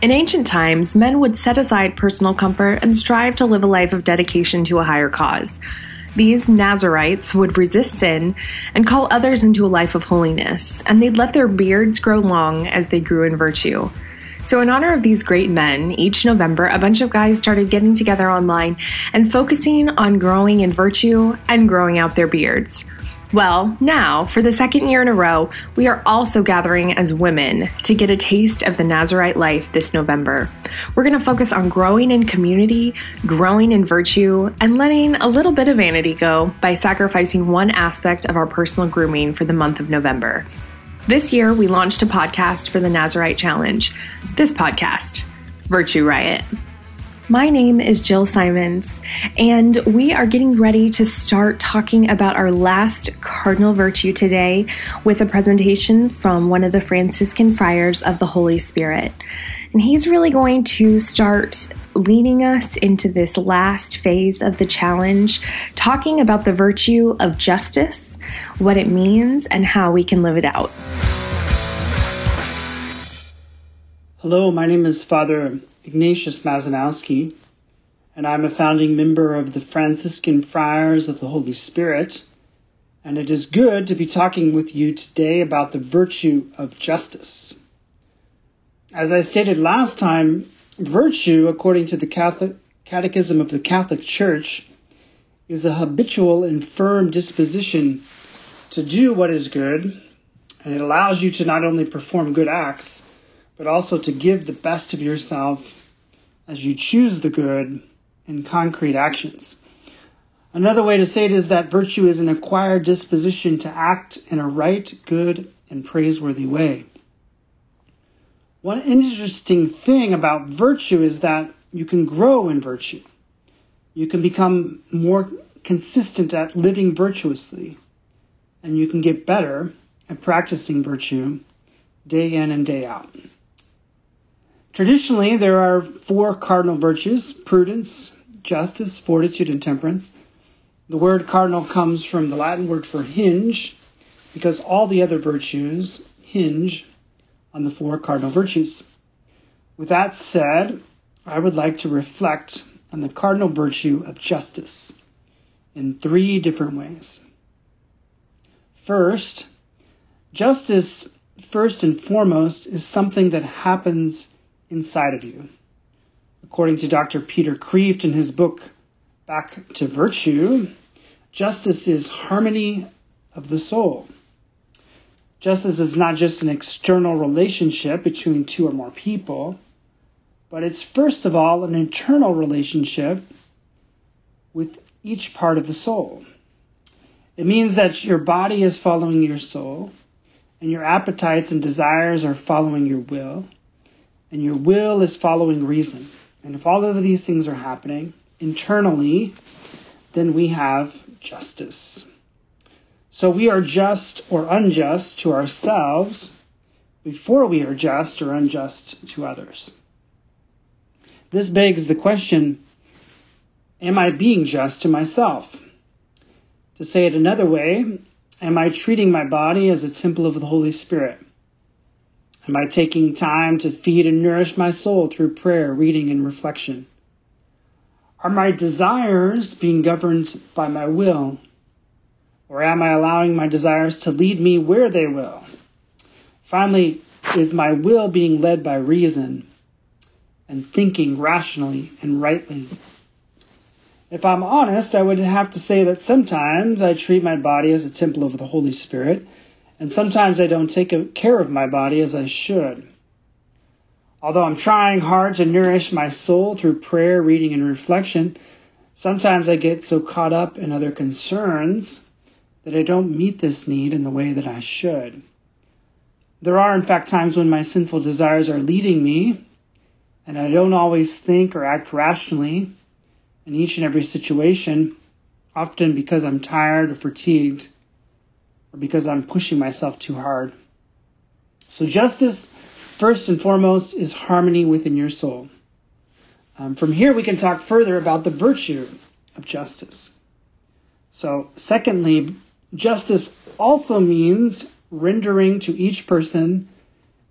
In ancient times, men would set aside personal comfort and strive to live a life of dedication to a higher cause. These Nazarites would resist sin and call others into a life of holiness, and they'd let their beards grow long as they grew in virtue. So, in honor of these great men, each November, a bunch of guys started getting together online and focusing on growing in virtue and growing out their beards. Well, now, for the second year in a row, we are also gathering as women to get a taste of the Nazarite life this November. We're going to focus on growing in community, growing in virtue, and letting a little bit of vanity go by sacrificing one aspect of our personal grooming for the month of November. This year, we launched a podcast for the Nazarite Challenge. This podcast, Virtue Riot. My name is Jill Simons, and we are getting ready to start talking about our last cardinal virtue today with a presentation from one of the Franciscan friars of the Holy Spirit. And he's really going to start leading us into this last phase of the challenge, talking about the virtue of justice, what it means, and how we can live it out. Hello, my name is Father Ignatius Mazanowski, and I'm a founding member of the Franciscan Friars of the Holy Spirit. And it is good to be talking with you today about the virtue of justice. As I stated last time, virtue, according to the Catholic Catechism of the Catholic Church, is a habitual and firm disposition to do what is good, and it allows you to not only perform good acts, but also to give the best of yourself as you choose the good in concrete actions. Another way to say it is that virtue is an acquired disposition to act in a right, good, and praiseworthy way. One interesting thing about virtue is that you can grow in virtue. You can become more consistent at living virtuously, and you can get better at practicing virtue day in and day out. Traditionally, there are four cardinal virtues prudence, justice, fortitude, and temperance. The word cardinal comes from the Latin word for hinge, because all the other virtues hinge on the four cardinal virtues. With that said, I would like to reflect on the cardinal virtue of justice in three different ways. First, justice, first and foremost, is something that happens inside of you. According to Dr. Peter Kreeft in his book Back to Virtue, justice is harmony of the soul. Justice is not just an external relationship between two or more people, but it's first of all an internal relationship with each part of the soul. It means that your body is following your soul, and your appetites and desires are following your will and your will is following reason. And if all of these things are happening internally, then we have justice. So we are just or unjust to ourselves before we are just or unjust to others. This begs the question Am I being just to myself? To say it another way, am I treating my body as a temple of the Holy Spirit? Am I taking time to feed and nourish my soul through prayer, reading, and reflection? Are my desires being governed by my will? Or am I allowing my desires to lead me where they will? Finally, is my will being led by reason and thinking rationally and rightly? If I'm honest, I would have to say that sometimes I treat my body as a temple of the Holy Spirit and sometimes I don't take care of my body as I should. Although I'm trying hard to nourish my soul through prayer, reading, and reflection, sometimes I get so caught up in other concerns that I don't meet this need in the way that I should. There are, in fact, times when my sinful desires are leading me, and I don't always think or act rationally in each and every situation, often because I'm tired or fatigued or because I'm pushing myself too hard. So, justice, first and foremost, is harmony within your soul. Um, from here, we can talk further about the virtue of justice. So, secondly, justice also means rendering to each person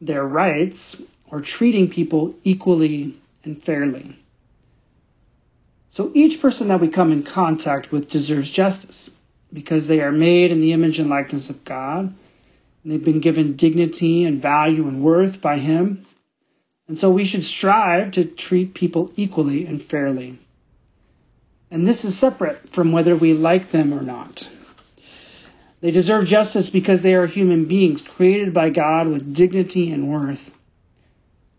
their rights or treating people equally and fairly. So each person that we come in contact with deserves justice because they are made in the image and likeness of God. And they've been given dignity and value and worth by Him. And so we should strive to treat people equally and fairly. And this is separate from whether we like them or not. They deserve justice because they are human beings created by God with dignity and worth.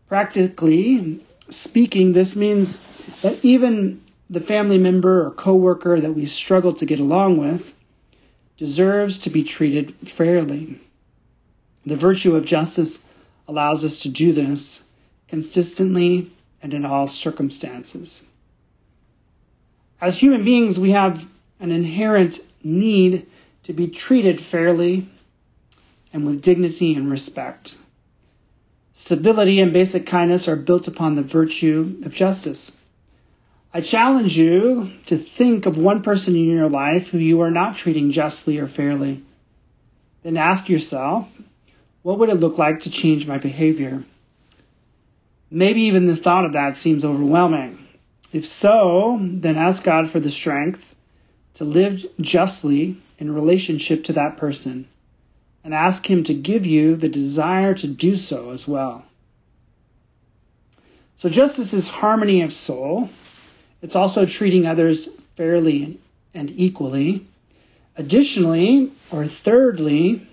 Practically speaking, this means that even the family member or coworker that we struggle to get along with deserves to be treated fairly. The virtue of justice allows us to do this consistently and in all circumstances. As human beings, we have an inherent need to be treated fairly and with dignity and respect. Civility and basic kindness are built upon the virtue of justice. I challenge you to think of one person in your life who you are not treating justly or fairly. Then ask yourself, what would it look like to change my behavior? Maybe even the thought of that seems overwhelming. If so, then ask God for the strength to live justly in relationship to that person and ask Him to give you the desire to do so as well. So, justice is harmony of soul. It's also treating others fairly and equally. Additionally, or thirdly,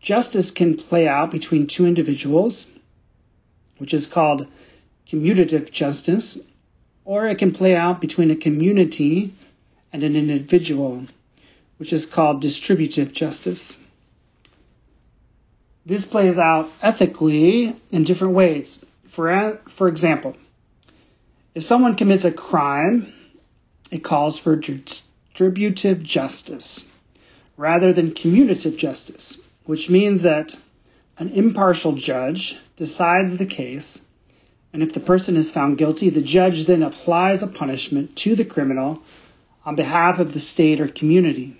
justice can play out between two individuals, which is called commutative justice, or it can play out between a community and an individual, which is called distributive justice. This plays out ethically in different ways. For, for example, if someone commits a crime, it calls for distributive justice rather than commutative justice, which means that an impartial judge decides the case, and if the person is found guilty, the judge then applies a punishment to the criminal on behalf of the state or community,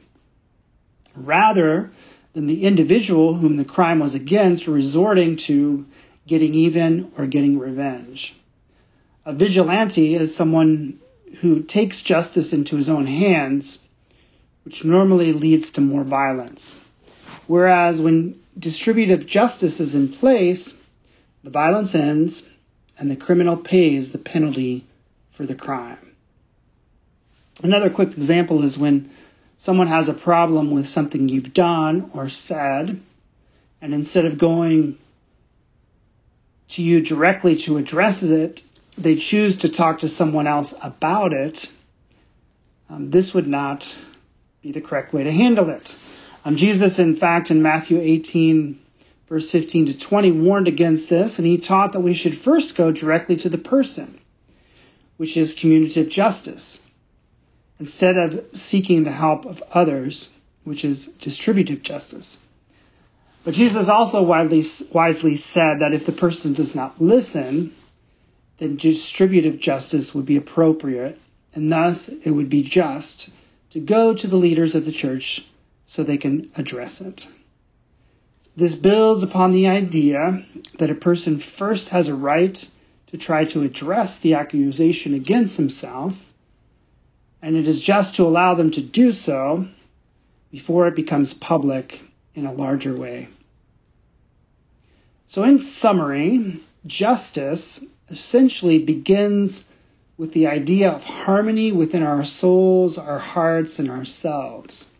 rather than the individual whom the crime was against resorting to getting even or getting revenge. A vigilante is someone who takes justice into his own hands, which normally leads to more violence. Whereas when distributive justice is in place, the violence ends and the criminal pays the penalty for the crime. Another quick example is when someone has a problem with something you've done or said, and instead of going to you directly to address it, they choose to talk to someone else about it, um, this would not be the correct way to handle it. Um, Jesus, in fact, in Matthew 18, verse 15 to 20, warned against this, and he taught that we should first go directly to the person, which is commutative justice, instead of seeking the help of others, which is distributive justice. But Jesus also wisely said that if the person does not listen, then distributive justice would be appropriate, and thus it would be just to go to the leaders of the church so they can address it. This builds upon the idea that a person first has a right to try to address the accusation against himself, and it is just to allow them to do so before it becomes public in a larger way. So, in summary, justice essentially begins with the idea of harmony within our souls, our hearts, and ourselves.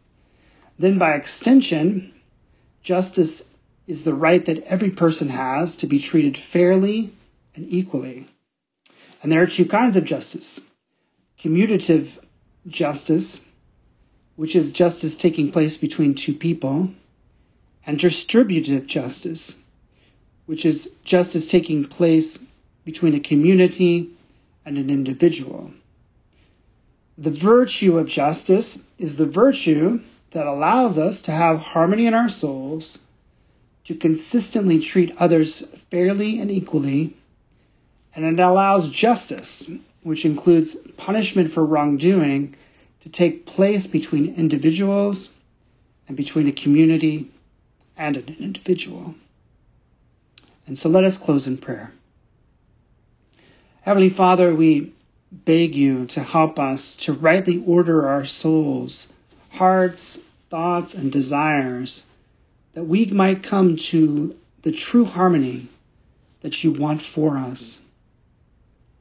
Then, by extension, justice is the right that every person has to be treated fairly and equally. And there are two kinds of justice commutative justice, which is justice taking place between two people, and distributive justice, which is justice taking place between a community and an individual. The virtue of justice is the virtue that allows us to have harmony in our souls, to consistently treat others fairly and equally, and it allows justice, which includes punishment for wrongdoing, to take place between individuals and between a community and an individual. And so let us close in prayer. Heavenly Father, we beg you to help us to rightly order our souls, hearts, thoughts, and desires, that we might come to the true harmony that you want for us.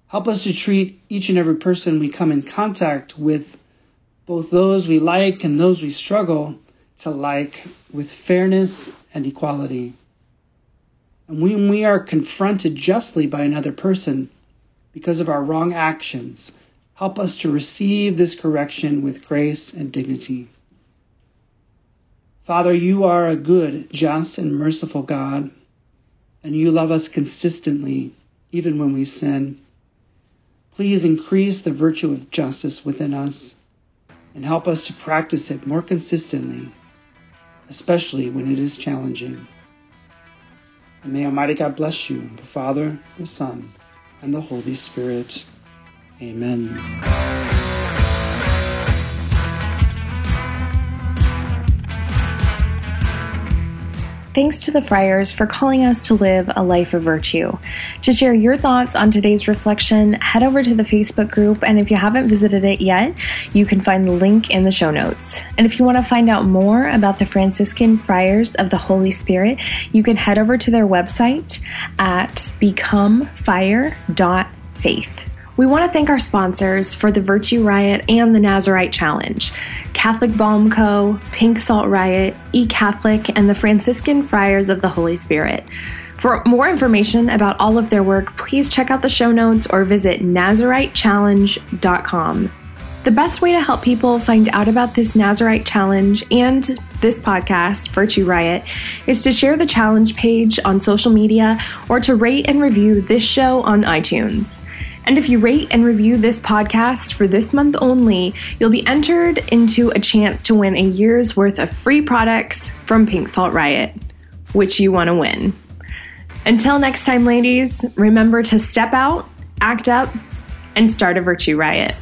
Help us to treat each and every person we come in contact with, both those we like and those we struggle to like, with fairness and equality. And when we are confronted justly by another person because of our wrong actions, help us to receive this correction with grace and dignity. Father, you are a good, just, and merciful God, and you love us consistently, even when we sin. Please increase the virtue of justice within us and help us to practice it more consistently, especially when it is challenging. And may Almighty God bless you, the Father, the Son, and the Holy Spirit. Amen. Thanks to the Friars for calling us to live a life of virtue. To share your thoughts on today's reflection, head over to the Facebook group, and if you haven't visited it yet, you can find the link in the show notes. And if you want to find out more about the Franciscan Friars of the Holy Spirit, you can head over to their website at becomefire.faith. We want to thank our sponsors for the Virtue Riot and the Nazarite Challenge Catholic Balm Co., Pink Salt Riot, E Catholic, and the Franciscan Friars of the Holy Spirit. For more information about all of their work, please check out the show notes or visit NazariteChallenge.com. The best way to help people find out about this Nazarite challenge and this podcast, Virtue Riot, is to share the challenge page on social media or to rate and review this show on iTunes. And if you rate and review this podcast for this month only, you'll be entered into a chance to win a year's worth of free products from Pink Salt Riot, which you want to win. Until next time, ladies, remember to step out, act up, and start a virtue riot.